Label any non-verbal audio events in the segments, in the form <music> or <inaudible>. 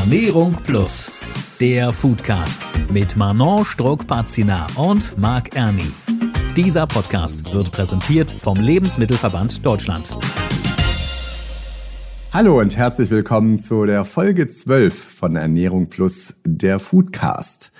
Ernährung Plus, der Foodcast mit Manon Struck-Pazina und Marc Erni. Dieser Podcast wird präsentiert vom Lebensmittelverband Deutschland. Hallo und herzlich willkommen zu der Folge 12 von Ernährung Plus, der Foodcast.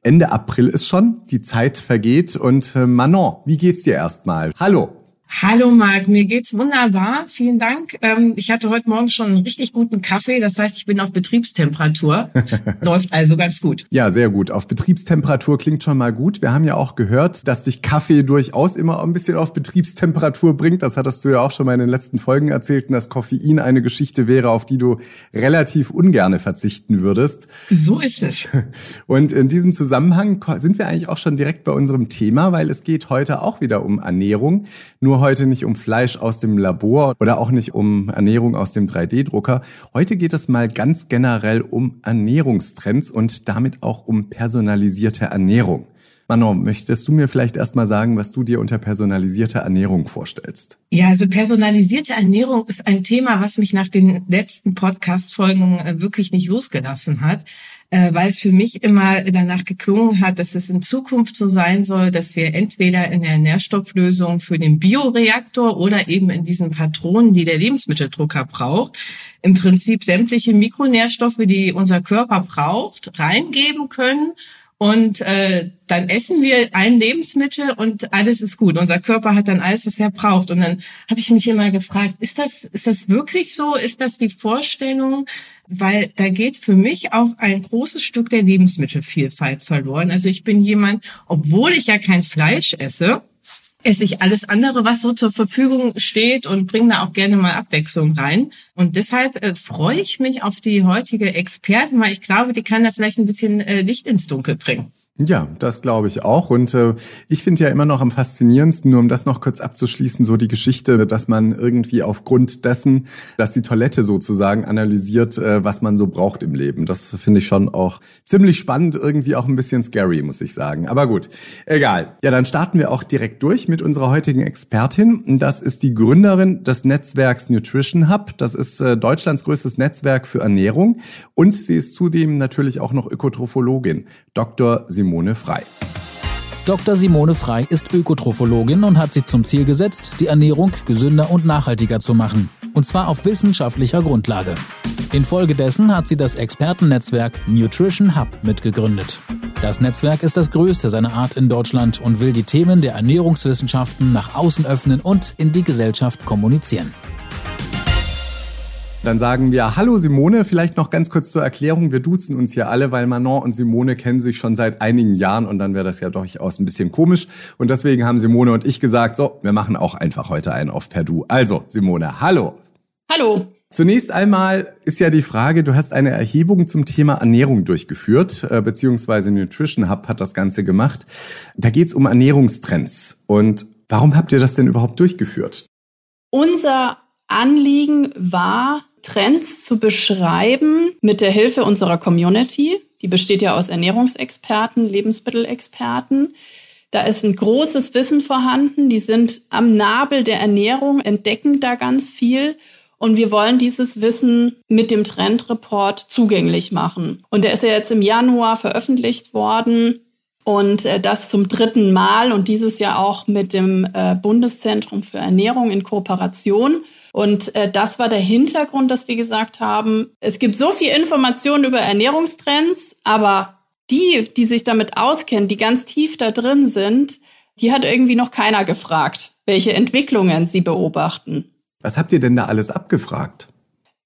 Ende April ist schon, die Zeit vergeht und äh, Manon, wie geht's dir erstmal? Hallo. Hallo Marc, mir geht's wunderbar. Vielen Dank. Ähm, ich hatte heute Morgen schon einen richtig guten Kaffee. Das heißt, ich bin auf Betriebstemperatur. <laughs> Läuft also ganz gut. Ja, sehr gut. Auf Betriebstemperatur klingt schon mal gut. Wir haben ja auch gehört, dass dich Kaffee durchaus immer ein bisschen auf Betriebstemperatur bringt. Das hattest du ja auch schon mal in den letzten Folgen erzählt, dass Koffein eine Geschichte wäre, auf die du relativ ungerne verzichten würdest. So ist es. <laughs> Und in diesem Zusammenhang sind wir eigentlich auch schon direkt bei unserem Thema, weil es geht heute auch wieder um Ernährung. Nur heute nicht um Fleisch aus dem Labor oder auch nicht um Ernährung aus dem 3D-Drucker. Heute geht es mal ganz generell um Ernährungstrends und damit auch um personalisierte Ernährung. Manon, möchtest du mir vielleicht erstmal sagen, was du dir unter personalisierter Ernährung vorstellst? Ja, also personalisierte Ernährung ist ein Thema, was mich nach den letzten Podcast-Folgen äh, wirklich nicht losgelassen hat. Äh, weil es für mich immer danach geklungen hat, dass es in Zukunft so sein soll, dass wir entweder in der Nährstofflösung für den Bioreaktor oder eben in diesen Patronen, die der Lebensmitteldrucker braucht, im Prinzip sämtliche Mikronährstoffe, die unser Körper braucht, reingeben können und äh, dann essen wir ein Lebensmittel und alles ist gut. Unser Körper hat dann alles, was er braucht. Und dann habe ich mich immer gefragt, ist das, ist das wirklich so? Ist das die Vorstellung? Weil da geht für mich auch ein großes Stück der Lebensmittelvielfalt verloren. Also ich bin jemand, obwohl ich ja kein Fleisch esse, esse ich alles andere, was so zur Verfügung steht und bringe da auch gerne mal Abwechslung rein. Und deshalb äh, freue ich mich auf die heutige Expertin, weil ich glaube, die kann da vielleicht ein bisschen äh, Licht ins Dunkel bringen. Ja, das glaube ich auch. Und äh, ich finde ja immer noch am faszinierendsten, nur um das noch kurz abzuschließen, so die Geschichte, dass man irgendwie aufgrund dessen, dass die Toilette sozusagen analysiert, äh, was man so braucht im Leben. Das finde ich schon auch ziemlich spannend, irgendwie auch ein bisschen scary, muss ich sagen. Aber gut, egal. Ja, dann starten wir auch direkt durch mit unserer heutigen Expertin. Das ist die Gründerin des Netzwerks Nutrition Hub. Das ist äh, Deutschlands größtes Netzwerk für Ernährung. Und sie ist zudem natürlich auch noch Ökotrophologin. Dr. Simone Frei. Dr. Simone Frei ist Ökotrophologin und hat sich zum Ziel gesetzt, die Ernährung gesünder und nachhaltiger zu machen. Und zwar auf wissenschaftlicher Grundlage. Infolgedessen hat sie das Expertennetzwerk Nutrition Hub mitgegründet. Das Netzwerk ist das größte seiner Art in Deutschland und will die Themen der Ernährungswissenschaften nach außen öffnen und in die Gesellschaft kommunizieren. Dann sagen wir Hallo Simone, vielleicht noch ganz kurz zur Erklärung. Wir duzen uns hier alle, weil Manon und Simone kennen sich schon seit einigen Jahren und dann wäre das ja durchaus ein bisschen komisch. Und deswegen haben Simone und ich gesagt, so, wir machen auch einfach heute einen auf per Du. Also, Simone, hallo. Hallo. Zunächst einmal ist ja die Frage, du hast eine Erhebung zum Thema Ernährung durchgeführt, äh, beziehungsweise Nutrition Hub hat das Ganze gemacht. Da geht es um Ernährungstrends. Und warum habt ihr das denn überhaupt durchgeführt? Unser Anliegen war, Trends zu beschreiben mit der Hilfe unserer Community. Die besteht ja aus Ernährungsexperten, Lebensmittelexperten. Da ist ein großes Wissen vorhanden. Die sind am Nabel der Ernährung, entdecken da ganz viel. Und wir wollen dieses Wissen mit dem Trendreport zugänglich machen. Und der ist ja jetzt im Januar veröffentlicht worden. Und äh, das zum dritten Mal und dieses Jahr auch mit dem äh, Bundeszentrum für Ernährung in Kooperation. Und äh, das war der Hintergrund, dass wir gesagt haben, es gibt so viel Information über Ernährungstrends, aber die, die sich damit auskennen, die ganz tief da drin sind, die hat irgendwie noch keiner gefragt, welche Entwicklungen sie beobachten. Was habt ihr denn da alles abgefragt?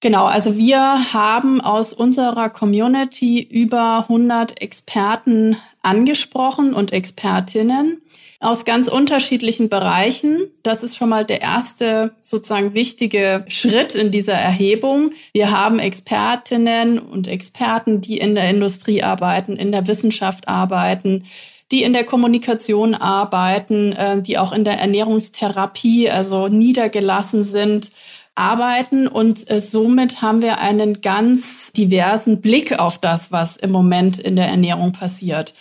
Genau, also wir haben aus unserer Community über 100 Experten angesprochen und Expertinnen aus ganz unterschiedlichen Bereichen. Das ist schon mal der erste sozusagen wichtige Schritt in dieser Erhebung. Wir haben Expertinnen und Experten, die in der Industrie arbeiten, in der Wissenschaft arbeiten, die in der Kommunikation arbeiten, äh, die auch in der Ernährungstherapie, also niedergelassen sind arbeiten und äh, somit haben wir einen ganz diversen Blick auf das, was im Moment in der Ernährung passiert.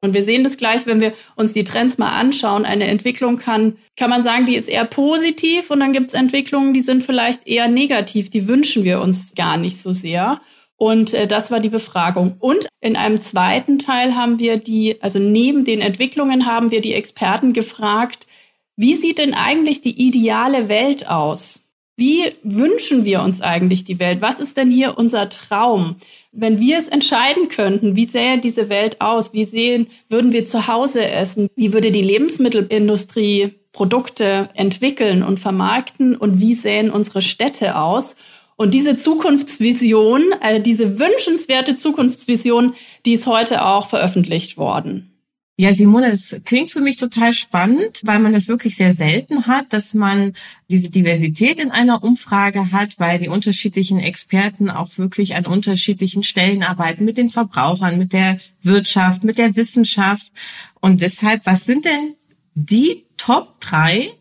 Und wir sehen das gleich, wenn wir uns die Trends mal anschauen. Eine Entwicklung kann, kann man sagen, die ist eher positiv und dann gibt es Entwicklungen, die sind vielleicht eher negativ. Die wünschen wir uns gar nicht so sehr. Und äh, das war die Befragung. Und in einem zweiten Teil haben wir die, also neben den Entwicklungen haben wir die Experten gefragt, wie sieht denn eigentlich die ideale Welt aus? Wie wünschen wir uns eigentlich die Welt? Was ist denn hier unser Traum? Wenn wir es entscheiden könnten, wie sähe diese Welt aus? Wie sehen, würden wir zu Hause essen? Wie würde die Lebensmittelindustrie Produkte entwickeln und vermarkten? Und wie sähen unsere Städte aus? Und diese Zukunftsvision, also diese wünschenswerte Zukunftsvision, die ist heute auch veröffentlicht worden. Ja, Simone, das klingt für mich total spannend, weil man das wirklich sehr selten hat, dass man diese Diversität in einer Umfrage hat, weil die unterschiedlichen Experten auch wirklich an unterschiedlichen Stellen arbeiten, mit den Verbrauchern, mit der Wirtschaft, mit der Wissenschaft. Und deshalb, was sind denn die Top drei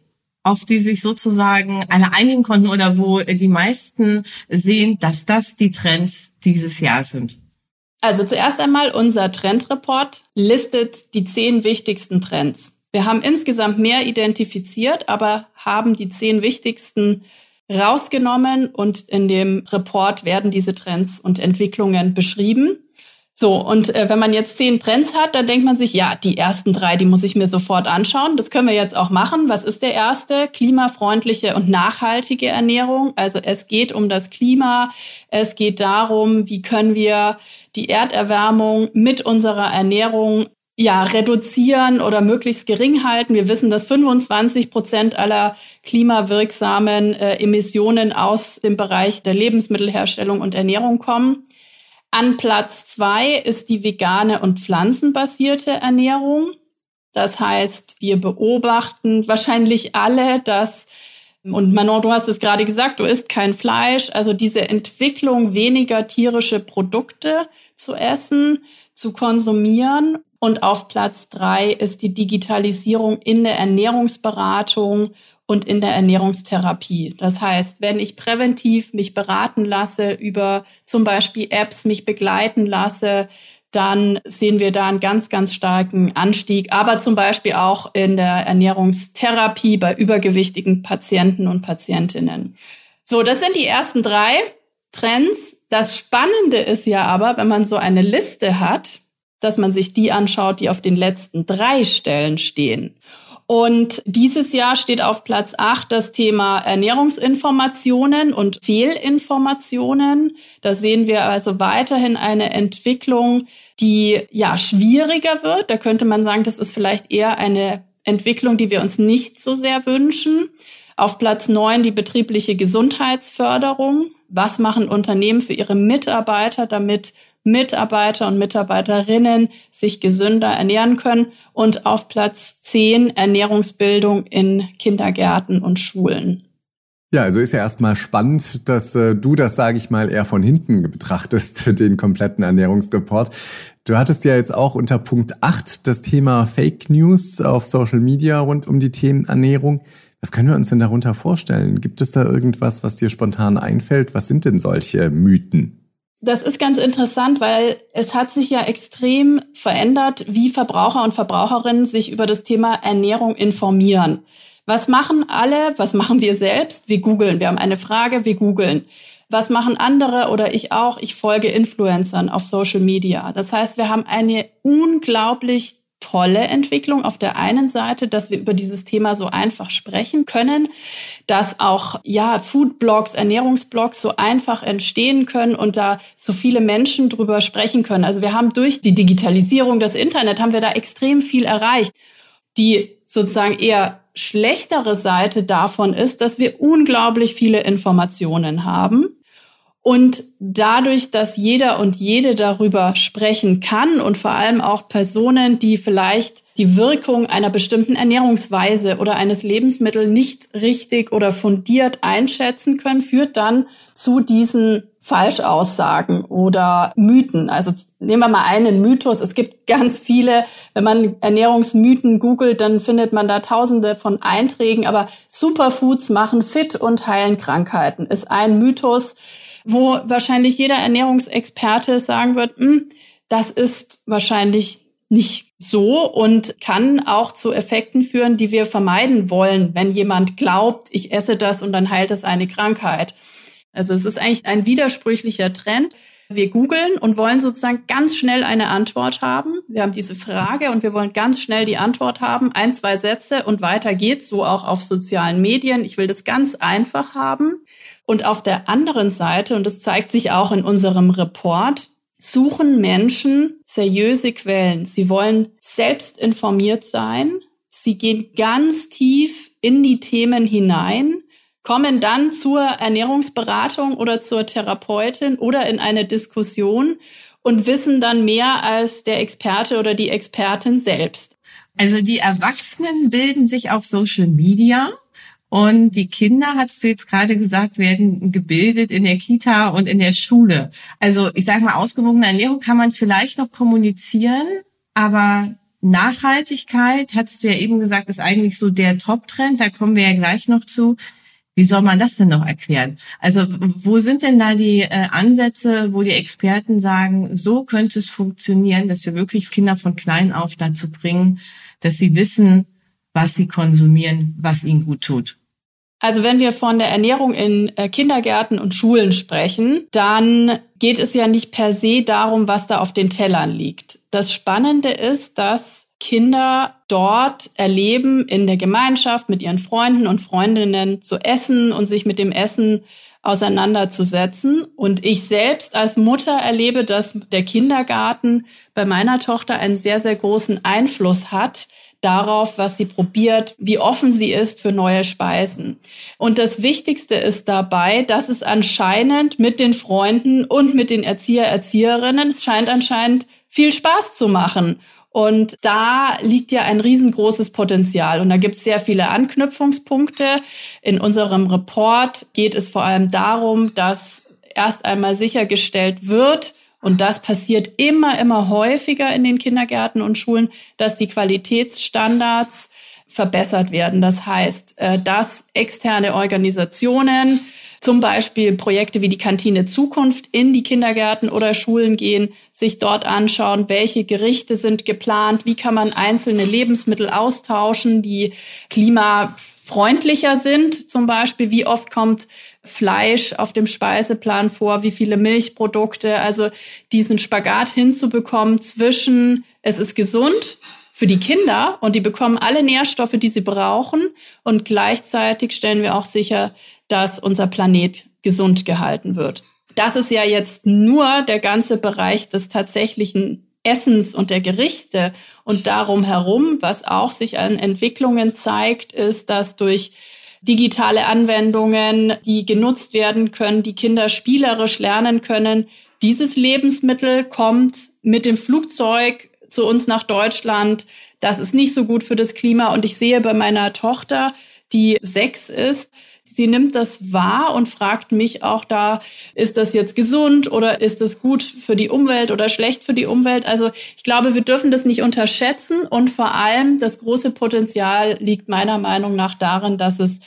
auf die sich sozusagen alle einigen konnten oder wo die meisten sehen, dass das die Trends dieses Jahr sind? Also zuerst einmal unser Trendreport listet die zehn wichtigsten Trends. Wir haben insgesamt mehr identifiziert, aber haben die zehn wichtigsten rausgenommen und in dem Report werden diese Trends und Entwicklungen beschrieben. So, und äh, wenn man jetzt zehn Trends hat, dann denkt man sich, ja, die ersten drei, die muss ich mir sofort anschauen. Das können wir jetzt auch machen. Was ist der erste? Klimafreundliche und nachhaltige Ernährung. Also es geht um das Klima. Es geht darum, wie können wir die Erderwärmung mit unserer Ernährung ja, reduzieren oder möglichst gering halten. Wir wissen, dass 25 Prozent aller klimawirksamen äh, Emissionen aus dem Bereich der Lebensmittelherstellung und Ernährung kommen. An Platz zwei ist die vegane und pflanzenbasierte Ernährung. Das heißt, wir beobachten wahrscheinlich alle, dass, und Manon, du hast es gerade gesagt, du isst kein Fleisch, also diese Entwicklung weniger tierische Produkte zu essen, zu konsumieren. Und auf Platz drei ist die Digitalisierung in der Ernährungsberatung und in der Ernährungstherapie. Das heißt, wenn ich präventiv mich beraten lasse über zum Beispiel Apps, mich begleiten lasse, dann sehen wir da einen ganz, ganz starken Anstieg, aber zum Beispiel auch in der Ernährungstherapie bei übergewichtigen Patienten und Patientinnen. So, das sind die ersten drei Trends. Das Spannende ist ja aber, wenn man so eine Liste hat, dass man sich die anschaut, die auf den letzten drei Stellen stehen. Und dieses Jahr steht auf Platz 8 das Thema Ernährungsinformationen und Fehlinformationen. Da sehen wir also weiterhin eine Entwicklung, die ja schwieriger wird. Da könnte man sagen, das ist vielleicht eher eine Entwicklung, die wir uns nicht so sehr wünschen. Auf Platz 9 die betriebliche Gesundheitsförderung. Was machen Unternehmen für ihre Mitarbeiter, damit Mitarbeiter und Mitarbeiterinnen sich gesünder ernähren können und auf Platz 10 Ernährungsbildung in Kindergärten und Schulen. Ja, also ist ja erstmal spannend, dass äh, du das, sage ich mal, eher von hinten betrachtest, <laughs> den kompletten Ernährungsreport. Du hattest ja jetzt auch unter Punkt 8 das Thema Fake News auf Social Media rund um die Themen Ernährung. Was können wir uns denn darunter vorstellen? Gibt es da irgendwas, was dir spontan einfällt? Was sind denn solche Mythen? Das ist ganz interessant, weil es hat sich ja extrem verändert, wie Verbraucher und Verbraucherinnen sich über das Thema Ernährung informieren. Was machen alle? Was machen wir selbst? Wir googeln. Wir haben eine Frage, wir googeln. Was machen andere oder ich auch? Ich folge Influencern auf Social Media. Das heißt, wir haben eine unglaublich tolle Entwicklung auf der einen Seite, dass wir über dieses Thema so einfach sprechen können, dass auch ja Foodblogs, Ernährungsblogs so einfach entstehen können und da so viele Menschen drüber sprechen können. Also wir haben durch die Digitalisierung, das Internet, haben wir da extrem viel erreicht. Die sozusagen eher schlechtere Seite davon ist, dass wir unglaublich viele Informationen haben und dadurch, dass jeder und jede darüber sprechen kann und vor allem auch Personen, die vielleicht die Wirkung einer bestimmten Ernährungsweise oder eines Lebensmittels nicht richtig oder fundiert einschätzen können, führt dann zu diesen Falschaussagen oder Mythen. Also nehmen wir mal einen Mythos. Es gibt ganz viele, wenn man Ernährungsmythen googelt, dann findet man da tausende von Einträgen. Aber Superfoods machen fit und heilen Krankheiten ist ein Mythos wo wahrscheinlich jeder Ernährungsexperte sagen wird, hm, das ist wahrscheinlich nicht so und kann auch zu Effekten führen, die wir vermeiden wollen, wenn jemand glaubt, ich esse das und dann heilt es eine Krankheit. Also es ist eigentlich ein widersprüchlicher Trend. Wir googeln und wollen sozusagen ganz schnell eine Antwort haben. Wir haben diese Frage und wir wollen ganz schnell die Antwort haben. Ein, zwei Sätze und weiter geht's. So auch auf sozialen Medien. Ich will das ganz einfach haben. Und auf der anderen Seite, und das zeigt sich auch in unserem Report, suchen Menschen seriöse Quellen. Sie wollen selbst informiert sein. Sie gehen ganz tief in die Themen hinein kommen dann zur Ernährungsberatung oder zur Therapeutin oder in eine Diskussion und wissen dann mehr als der Experte oder die Expertin selbst. Also die Erwachsenen bilden sich auf Social Media und die Kinder, hast du jetzt gerade gesagt, werden gebildet in der Kita und in der Schule. Also ich sage mal, ausgewogene Ernährung kann man vielleicht noch kommunizieren, aber Nachhaltigkeit, hast du ja eben gesagt, ist eigentlich so der Top-Trend. Da kommen wir ja gleich noch zu. Wie soll man das denn noch erklären? Also wo sind denn da die äh, Ansätze, wo die Experten sagen, so könnte es funktionieren, dass wir wirklich Kinder von klein auf dazu bringen, dass sie wissen, was sie konsumieren, was ihnen gut tut? Also wenn wir von der Ernährung in äh, Kindergärten und Schulen sprechen, dann geht es ja nicht per se darum, was da auf den Tellern liegt. Das Spannende ist, dass Kinder dort erleben, in der Gemeinschaft mit ihren Freunden und Freundinnen zu essen und sich mit dem Essen auseinanderzusetzen. Und ich selbst als Mutter erlebe, dass der Kindergarten bei meiner Tochter einen sehr, sehr großen Einfluss hat darauf, was sie probiert, wie offen sie ist für neue Speisen. Und das Wichtigste ist dabei, dass es anscheinend mit den Freunden und mit den Erzieher, Erzieherinnen, es scheint anscheinend viel Spaß zu machen. Und da liegt ja ein riesengroßes Potenzial. Und da gibt es sehr viele Anknüpfungspunkte. In unserem Report geht es vor allem darum, dass erst einmal sichergestellt wird, und das passiert immer, immer häufiger in den Kindergärten und Schulen, dass die Qualitätsstandards verbessert werden. Das heißt, äh, dass externe Organisationen zum Beispiel Projekte wie die Kantine Zukunft in die Kindergärten oder Schulen gehen, sich dort anschauen, welche Gerichte sind geplant, wie kann man einzelne Lebensmittel austauschen, die klimafreundlicher sind, zum Beispiel, wie oft kommt Fleisch auf dem Speiseplan vor, wie viele Milchprodukte, also diesen Spagat hinzubekommen zwischen, es ist gesund für die Kinder und die bekommen alle Nährstoffe, die sie brauchen. Und gleichzeitig stellen wir auch sicher, dass unser Planet gesund gehalten wird. Das ist ja jetzt nur der ganze Bereich des tatsächlichen Essens und der Gerichte. Und darum herum, was auch sich an Entwicklungen zeigt, ist, dass durch digitale Anwendungen, die genutzt werden können, die Kinder spielerisch lernen können. Dieses Lebensmittel kommt mit dem Flugzeug zu uns nach Deutschland. Das ist nicht so gut für das Klima. Und ich sehe bei meiner Tochter, die sechs ist, sie nimmt das wahr und fragt mich auch da, ist das jetzt gesund oder ist das gut für die Umwelt oder schlecht für die Umwelt? Also ich glaube, wir dürfen das nicht unterschätzen und vor allem das große Potenzial liegt meiner Meinung nach darin, dass es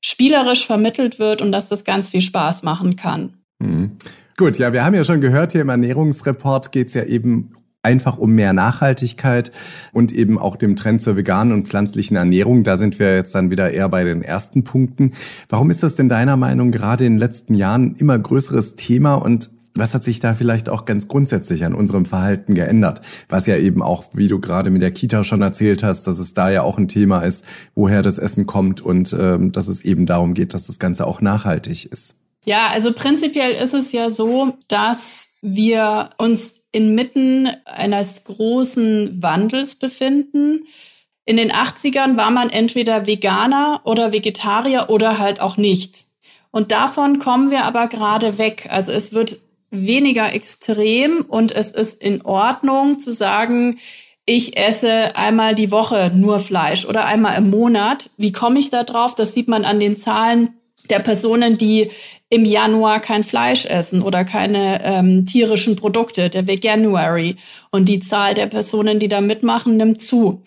spielerisch vermittelt wird und dass das ganz viel Spaß machen kann. Mhm. Gut, ja, wir haben ja schon gehört, hier im Ernährungsreport geht es ja eben einfach um mehr Nachhaltigkeit und eben auch dem Trend zur veganen und pflanzlichen Ernährung. Da sind wir jetzt dann wieder eher bei den ersten Punkten. Warum ist das denn deiner Meinung gerade in den letzten Jahren immer größeres Thema und was hat sich da vielleicht auch ganz grundsätzlich an unserem Verhalten geändert? Was ja eben auch, wie du gerade mit der Kita schon erzählt hast, dass es da ja auch ein Thema ist, woher das Essen kommt und ähm, dass es eben darum geht, dass das Ganze auch nachhaltig ist. Ja, also prinzipiell ist es ja so, dass wir uns inmitten eines großen Wandels befinden. In den 80ern war man entweder Veganer oder Vegetarier oder halt auch nicht. Und davon kommen wir aber gerade weg. Also es wird weniger extrem und es ist in Ordnung zu sagen, ich esse einmal die Woche nur Fleisch oder einmal im Monat. Wie komme ich da drauf? Das sieht man an den Zahlen der Personen, die im Januar kein Fleisch essen oder keine ähm, tierischen Produkte, der Veganuary. Und die Zahl der Personen, die da mitmachen, nimmt zu.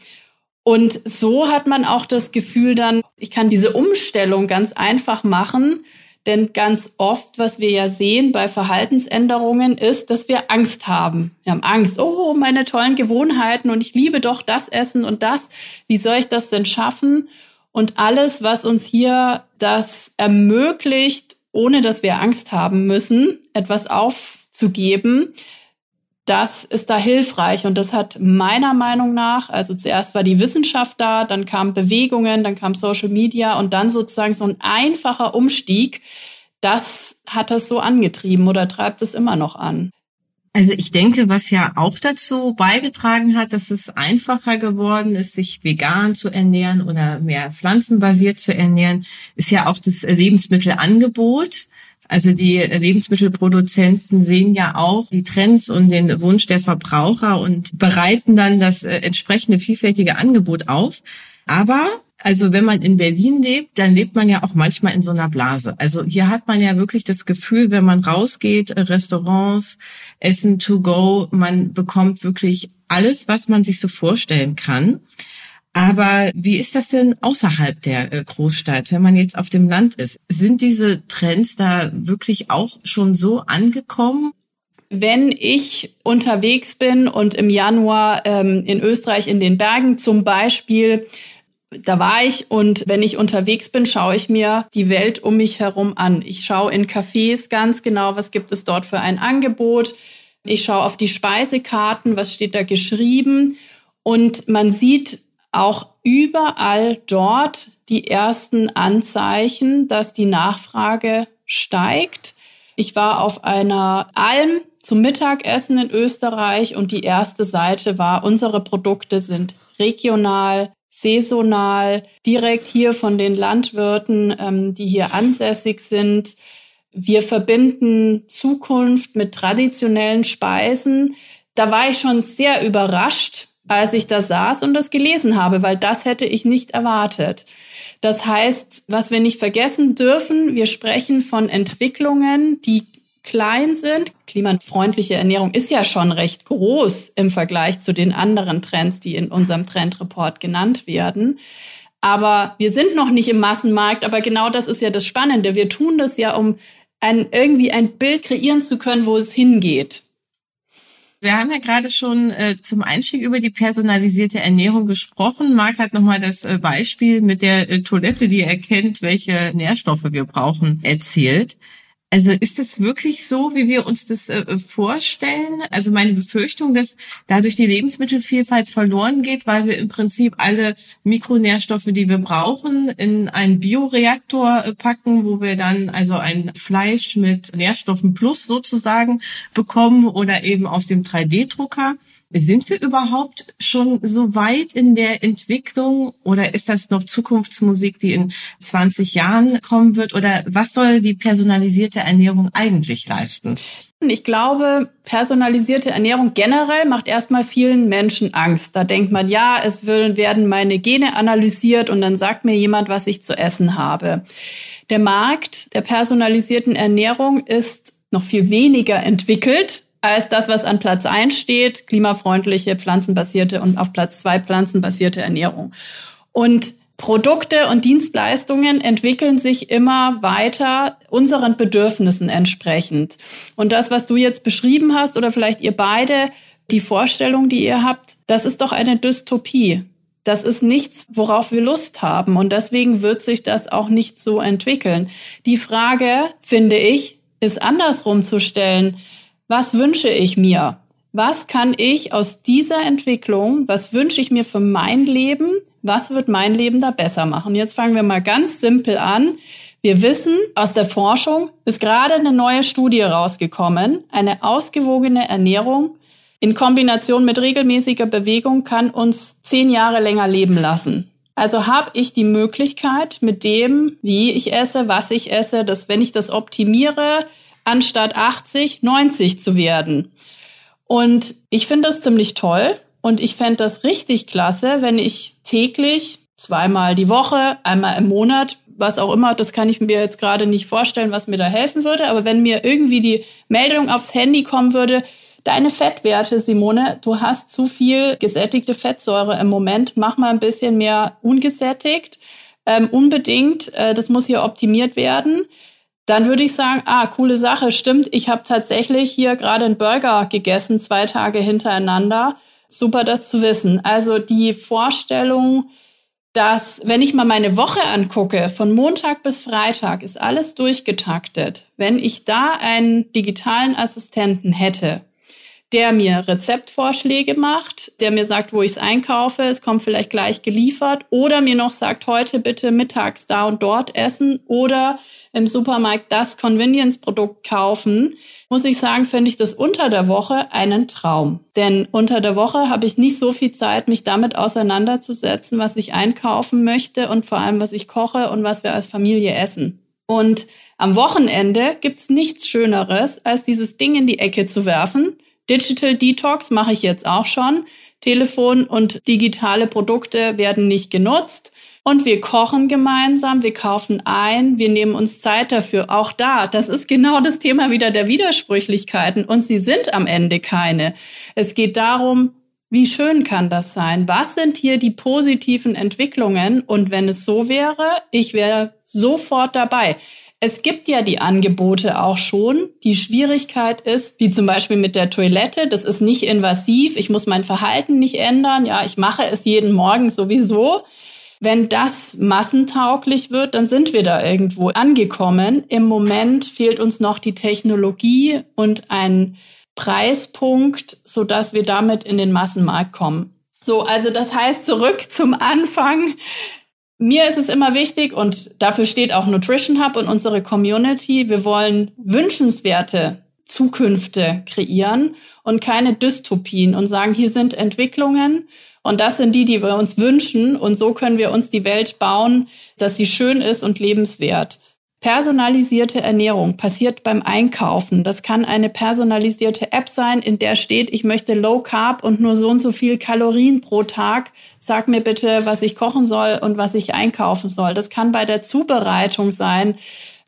Und so hat man auch das Gefühl dann, ich kann diese Umstellung ganz einfach machen. Denn ganz oft, was wir ja sehen bei Verhaltensänderungen, ist, dass wir Angst haben. Wir haben Angst, oh, meine tollen Gewohnheiten und ich liebe doch das Essen und das. Wie soll ich das denn schaffen? Und alles, was uns hier das ermöglicht, ohne dass wir Angst haben müssen, etwas auf zu geben, das ist da hilfreich und das hat meiner Meinung nach, also zuerst war die Wissenschaft da, dann kamen Bewegungen, dann kam Social Media und dann sozusagen so ein einfacher Umstieg, das hat das so angetrieben oder treibt es immer noch an. Also ich denke, was ja auch dazu beigetragen hat, dass es einfacher geworden ist, sich vegan zu ernähren oder mehr pflanzenbasiert zu ernähren, ist ja auch das Lebensmittelangebot. Also die Lebensmittelproduzenten sehen ja auch die Trends und den Wunsch der Verbraucher und bereiten dann das äh, entsprechende vielfältige Angebot auf. Aber also wenn man in Berlin lebt, dann lebt man ja auch manchmal in so einer Blase. Also hier hat man ja wirklich das Gefühl, wenn man rausgeht, Restaurants, Essen to go, man bekommt wirklich alles, was man sich so vorstellen kann. Aber wie ist das denn außerhalb der äh, Großstadt, wenn man jetzt auf dem Land ist? Sind diese Trends da wirklich auch schon so angekommen? Wenn ich unterwegs bin und im Januar ähm, in Österreich in den Bergen zum Beispiel, da war ich und wenn ich unterwegs bin, schaue ich mir die Welt um mich herum an. Ich schaue in Cafés ganz genau, was gibt es dort für ein Angebot. Ich schaue auf die Speisekarten, was steht da geschrieben. Und man sieht auch überall dort die ersten Anzeichen, dass die Nachfrage steigt. Ich war auf einer Alm zum Mittagessen in Österreich und die erste Seite war, unsere Produkte sind regional, saisonal, direkt hier von den Landwirten, ähm, die hier ansässig sind. Wir verbinden Zukunft mit traditionellen Speisen. Da war ich schon sehr überrascht, als ich da saß und das gelesen habe, weil das hätte ich nicht erwartet. Das heißt, was wir nicht vergessen dürfen, wir sprechen von Entwicklungen, die klein sind. Klimafreundliche Ernährung ist ja schon recht groß im Vergleich zu den anderen Trends, die in unserem Trendreport genannt werden. Aber wir sind noch nicht im Massenmarkt, aber genau das ist ja das Spannende. Wir tun das ja, um ein, irgendwie ein Bild kreieren zu können, wo es hingeht. Wir haben ja gerade schon äh, zum Einstieg über die personalisierte Ernährung gesprochen. Marc hat nochmal das äh, Beispiel mit der äh, Toilette, die erkennt, welche Nährstoffe wir brauchen, erzählt. Also ist das wirklich so, wie wir uns das äh, vorstellen? Also meine Befürchtung, dass dadurch die Lebensmittelvielfalt verloren geht, weil wir im Prinzip alle Mikronährstoffe, die wir brauchen, in einen Bioreaktor äh, packen, wo wir dann also ein Fleisch mit Nährstoffen plus sozusagen bekommen oder eben aus dem 3D-Drucker. Sind wir überhaupt schon so weit in der Entwicklung oder ist das noch Zukunftsmusik, die in 20 Jahren kommen wird? Oder was soll die personalisierte Ernährung eigentlich leisten? Ich glaube, personalisierte Ernährung generell macht erstmal vielen Menschen Angst. Da denkt man, ja, es werden meine Gene analysiert und dann sagt mir jemand, was ich zu essen habe. Der Markt der personalisierten Ernährung ist noch viel weniger entwickelt als das, was an Platz 1 steht, klimafreundliche, pflanzenbasierte und auf Platz 2 pflanzenbasierte Ernährung. Und Produkte und Dienstleistungen entwickeln sich immer weiter unseren Bedürfnissen entsprechend. Und das, was du jetzt beschrieben hast oder vielleicht ihr beide, die Vorstellung, die ihr habt, das ist doch eine Dystopie. Das ist nichts, worauf wir Lust haben. Und deswegen wird sich das auch nicht so entwickeln. Die Frage, finde ich, ist andersrum zu stellen was wünsche ich mir? Was kann ich aus dieser Entwicklung, was wünsche ich mir für mein Leben? Was wird mein Leben da besser machen? Jetzt fangen wir mal ganz simpel an. Wir wissen, aus der Forschung ist gerade eine neue Studie rausgekommen. Eine ausgewogene Ernährung in Kombination mit regelmäßiger Bewegung kann uns zehn Jahre länger leben lassen. Also habe ich die Möglichkeit mit dem, wie ich esse, was ich esse, dass wenn ich das optimiere, anstatt 80 90 zu werden. Und ich finde das ziemlich toll und ich fände das richtig klasse, wenn ich täglich zweimal die Woche, einmal im Monat, was auch immer, das kann ich mir jetzt gerade nicht vorstellen, was mir da helfen würde, aber wenn mir irgendwie die Meldung aufs Handy kommen würde, deine Fettwerte, Simone, du hast zu viel gesättigte Fettsäure im Moment, mach mal ein bisschen mehr ungesättigt, ähm, unbedingt, äh, das muss hier optimiert werden dann würde ich sagen, ah, coole Sache, stimmt, ich habe tatsächlich hier gerade einen Burger gegessen, zwei Tage hintereinander. Super, das zu wissen. Also die Vorstellung, dass wenn ich mal meine Woche angucke, von Montag bis Freitag ist alles durchgetaktet. Wenn ich da einen digitalen Assistenten hätte, der mir Rezeptvorschläge macht, der mir sagt, wo ich es einkaufe, es kommt vielleicht gleich geliefert oder mir noch sagt, heute bitte mittags da und dort essen oder im Supermarkt das Convenience-Produkt kaufen, muss ich sagen, finde ich das unter der Woche einen Traum. Denn unter der Woche habe ich nicht so viel Zeit, mich damit auseinanderzusetzen, was ich einkaufen möchte und vor allem, was ich koche und was wir als Familie essen. Und am Wochenende gibt's nichts Schöneres, als dieses Ding in die Ecke zu werfen Digital Detox mache ich jetzt auch schon. Telefon und digitale Produkte werden nicht genutzt. Und wir kochen gemeinsam, wir kaufen ein, wir nehmen uns Zeit dafür. Auch da, das ist genau das Thema wieder der Widersprüchlichkeiten. Und sie sind am Ende keine. Es geht darum, wie schön kann das sein? Was sind hier die positiven Entwicklungen? Und wenn es so wäre, ich wäre sofort dabei. Es gibt ja die Angebote auch schon. Die Schwierigkeit ist, wie zum Beispiel mit der Toilette, das ist nicht invasiv. Ich muss mein Verhalten nicht ändern. Ja, ich mache es jeden Morgen sowieso. Wenn das massentauglich wird, dann sind wir da irgendwo angekommen. Im Moment fehlt uns noch die Technologie und ein Preispunkt, so dass wir damit in den Massenmarkt kommen. So, also das heißt zurück zum Anfang. Mir ist es immer wichtig und dafür steht auch Nutrition Hub und unsere Community. Wir wollen wünschenswerte Zukünfte kreieren und keine Dystopien und sagen, hier sind Entwicklungen und das sind die, die wir uns wünschen und so können wir uns die Welt bauen, dass sie schön ist und lebenswert. Personalisierte Ernährung passiert beim Einkaufen. Das kann eine personalisierte App sein, in der steht, ich möchte Low Carb und nur so und so viel Kalorien pro Tag. Sag mir bitte, was ich kochen soll und was ich einkaufen soll. Das kann bei der Zubereitung sein.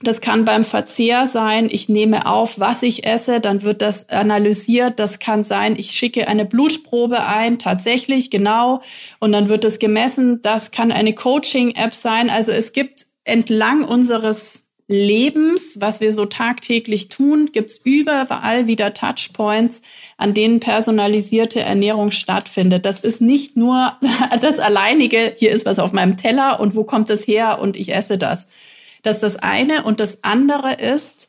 Das kann beim Verzehr sein, ich nehme auf, was ich esse, dann wird das analysiert. Das kann sein, ich schicke eine Blutprobe ein, tatsächlich, genau, und dann wird das gemessen. Das kann eine Coaching-App sein. Also es gibt entlang unseres Lebens, was wir so tagtäglich tun, gibt's überall wieder Touchpoints, an denen personalisierte Ernährung stattfindet. Das ist nicht nur <laughs> das alleinige, hier ist was auf meinem Teller und wo kommt es her und ich esse das. Das ist das eine. Und das andere ist,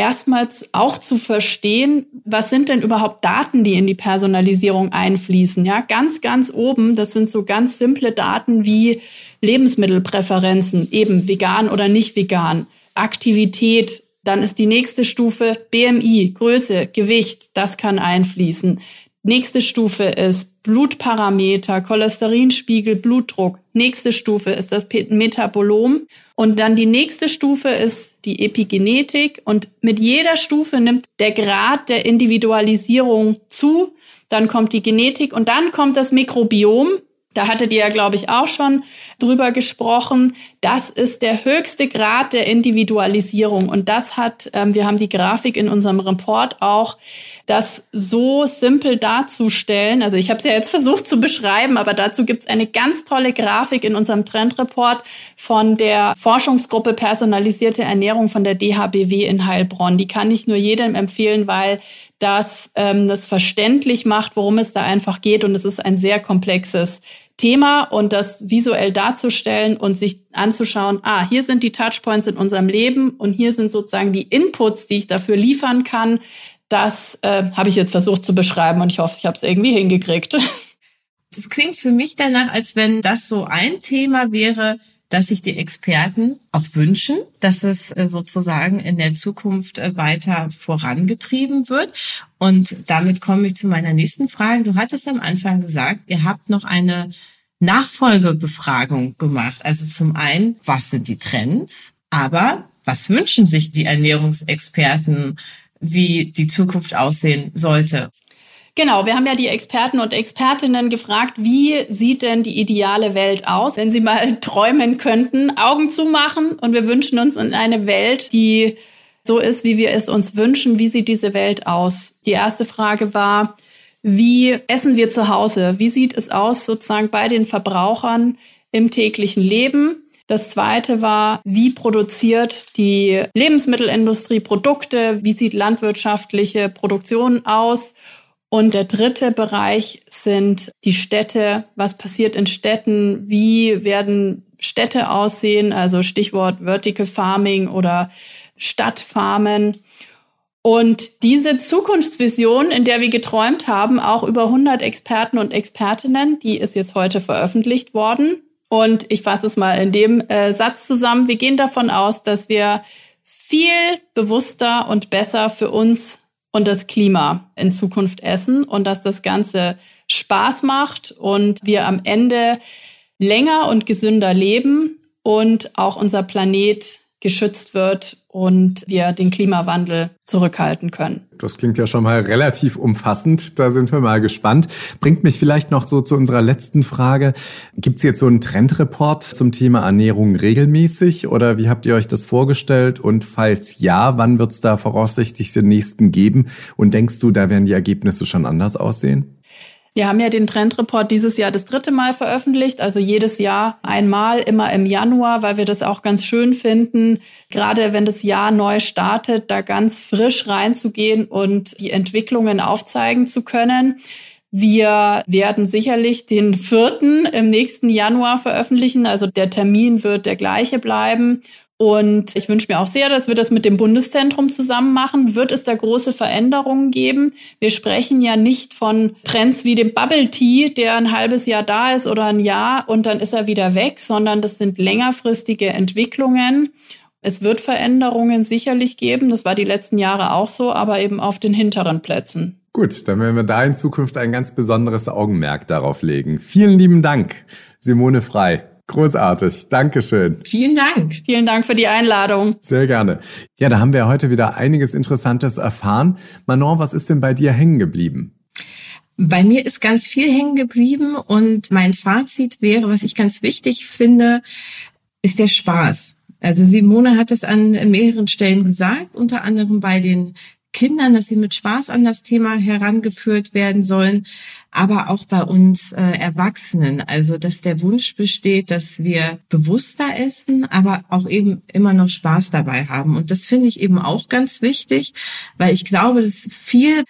erstmals auch zu verstehen, was sind denn überhaupt Daten, die in die Personalisierung einfließen. Ja, ganz, ganz oben, das sind so ganz simple Daten wie Lebensmittelpräferenzen, eben vegan oder nicht vegan, Aktivität, dann ist die nächste Stufe BMI, Größe, Gewicht, das kann einfließen. Nächste Stufe ist Blutparameter, Cholesterinspiegel, Blutdruck. Nächste Stufe ist das Metabolom. Und dann die nächste Stufe ist die Epigenetik. Und mit jeder Stufe nimmt der Grad der Individualisierung zu. Dann kommt die Genetik und dann kommt das Mikrobiom. Da hattet ihr ja, glaube ich, auch schon drüber gesprochen. Das ist der höchste Grad der Individualisierung. Und das hat, ähm, wir haben die Grafik in unserem Report auch, das so simpel darzustellen. Also ich habe es ja jetzt versucht zu beschreiben, aber dazu gibt es eine ganz tolle Grafik in unserem Trendreport von der Forschungsgruppe Personalisierte Ernährung von der DHBW in Heilbronn. Die kann ich nur jedem empfehlen, weil das ähm, das verständlich macht, worum es da einfach geht. Und es ist ein sehr komplexes Thema und das visuell darzustellen und sich anzuschauen, ah, hier sind die Touchpoints in unserem Leben und hier sind sozusagen die Inputs, die ich dafür liefern kann. Das äh, habe ich jetzt versucht zu beschreiben und ich hoffe, ich habe es irgendwie hingekriegt. <laughs> Das klingt für mich danach, als wenn das so ein Thema wäre, dass sich die Experten auch wünschen, dass es äh, sozusagen in der Zukunft äh, weiter vorangetrieben wird. Und damit komme ich zu meiner nächsten Frage. Du hattest am Anfang gesagt, ihr habt noch eine Nachfolgebefragung gemacht. Also zum einen, was sind die Trends? Aber was wünschen sich die Ernährungsexperten, wie die Zukunft aussehen sollte? Genau, wir haben ja die Experten und Expertinnen gefragt, wie sieht denn die ideale Welt aus, wenn sie mal <laughs> träumen könnten, Augen zu machen und wir wünschen uns in eine Welt, die so ist, wie wir es uns wünschen. Wie sieht diese Welt aus? Die erste Frage war, wie essen wir zu Hause? Wie sieht es aus sozusagen bei den Verbrauchern im täglichen Leben? Das zweite war, wie produziert die Lebensmittelindustrie Produkte? Wie sieht landwirtschaftliche Produktion aus? Und der dritte Bereich sind die Städte. Was passiert in Städten? Wie werden Städte aussehen? Also Stichwort Vertical Farming oder Stadtfarmen. Und diese Zukunftsvision, in der wir geträumt haben, auch über 100 Experten und Expertinnen, die ist jetzt heute veröffentlicht worden. Und ich fasse es mal in dem äh, Satz zusammen. Wir gehen davon aus, dass wir viel bewusster und besser für uns und das Klima in Zukunft essen und dass das Ganze Spaß macht und wir am Ende länger und gesünder leben und auch unser Planet geschützt wird und wir den Klimawandel zurückhalten können. Das klingt ja schon mal relativ umfassend. Da sind wir mal gespannt. Bringt mich vielleicht noch so zu unserer letzten Frage. Gibt es jetzt so einen Trendreport zum Thema Ernährung regelmäßig oder wie habt ihr euch das vorgestellt? Und falls ja, wann wird es da voraussichtlich den nächsten geben? Und denkst du, da werden die Ergebnisse schon anders aussehen? Wir haben ja den Trendreport dieses Jahr das dritte Mal veröffentlicht, also jedes Jahr einmal, immer im Januar, weil wir das auch ganz schön finden, gerade wenn das Jahr neu startet, da ganz frisch reinzugehen und die Entwicklungen aufzeigen zu können. Wir werden sicherlich den vierten im nächsten Januar veröffentlichen. Also der Termin wird der gleiche bleiben. Und ich wünsche mir auch sehr, dass wir das mit dem Bundeszentrum zusammen machen. Wird es da große Veränderungen geben? Wir sprechen ja nicht von Trends wie dem Bubble Tea, der ein halbes Jahr da ist oder ein Jahr und dann ist er wieder weg, sondern das sind längerfristige Entwicklungen. Es wird Veränderungen sicherlich geben. Das war die letzten Jahre auch so, aber eben auf den hinteren Plätzen. Gut, dann werden wir da in Zukunft ein ganz besonderes Augenmerk darauf legen. Vielen lieben Dank, Simone Frei. Großartig. Dankeschön. Vielen Dank. Vielen Dank für die Einladung. Sehr gerne. Ja, da haben wir heute wieder einiges Interessantes erfahren. Manon, was ist denn bei dir hängen geblieben? Bei mir ist ganz viel hängen geblieben und mein Fazit wäre, was ich ganz wichtig finde, ist der Spaß. Also Simone hat es an mehreren Stellen gesagt, unter anderem bei den Kindern, dass sie mit Spaß an das Thema herangeführt werden sollen, aber auch bei uns äh, Erwachsenen. Also, dass der Wunsch besteht, dass wir bewusster essen, aber auch eben immer noch Spaß dabei haben. Und das finde ich eben auch ganz wichtig, weil ich glaube, dass viel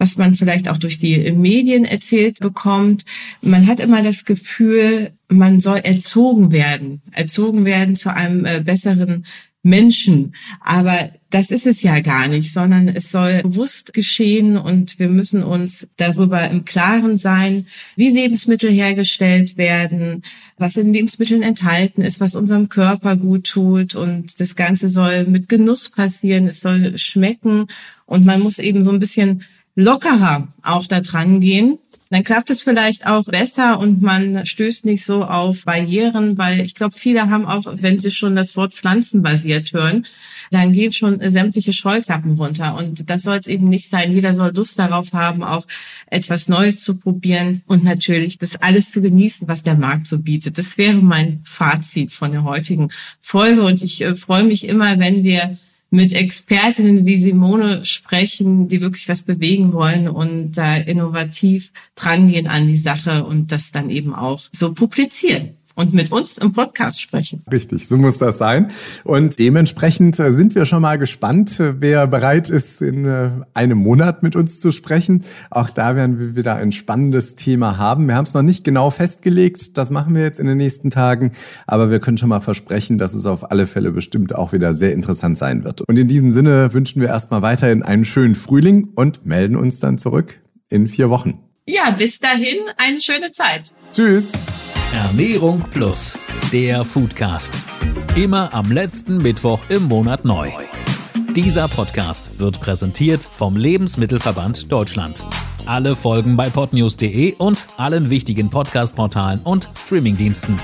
was man vielleicht auch durch die Medien erzählt bekommt. Man hat immer das Gefühl, man soll erzogen werden, erzogen werden zu einem äh, besseren Menschen. Aber das ist es ja gar nicht, sondern es soll bewusst geschehen und wir müssen uns darüber im Klaren sein, wie Lebensmittel hergestellt werden, was in Lebensmitteln enthalten ist, was unserem Körper gut tut. Und das Ganze soll mit Genuss passieren, es soll schmecken. Und man muss eben so ein bisschen lockerer auch da dran gehen dann klappt es vielleicht auch besser und man stößt nicht so auf Barrieren, weil ich glaube, viele haben auch, wenn sie schon das Wort pflanzenbasiert hören, dann gehen schon sämtliche Scheuklappen runter. Und das soll es eben nicht sein. Jeder soll Lust darauf haben, auch etwas Neues zu probieren und natürlich das alles zu genießen, was der Markt so bietet. Das wäre mein Fazit von der heutigen Folge. Und ich äh, freue mich immer, wenn wir mit Expertinnen wie Simone sprechen, die wirklich was bewegen wollen und da innovativ drangehen an die Sache und das dann eben auch so publizieren und mit uns im Podcast sprechen. Richtig, so muss das sein. Und dementsprechend äh, sind wir schon mal gespannt, äh, wer bereit ist, in äh, einem Monat mit uns zu sprechen. Auch da werden wir wieder ein spannendes Thema haben. Wir haben es noch nicht genau festgelegt. Das machen wir jetzt in den nächsten Tagen. Aber wir können schon mal versprechen, dass es auf alle Fälle bestimmt auch wieder sehr interessant sein wird. Und in diesem Sinne wünschen wir erstmal weiterhin einen schönen Frühling und melden uns dann zurück in vier Wochen. Ja, bis dahin eine schöne Zeit. Tschüss. Ernährung Plus, der Foodcast. Immer am letzten Mittwoch im Monat neu. Dieser Podcast wird präsentiert vom Lebensmittelverband Deutschland. Alle Folgen bei podnews.de und allen wichtigen Podcast-Portalen und Streamingdiensten.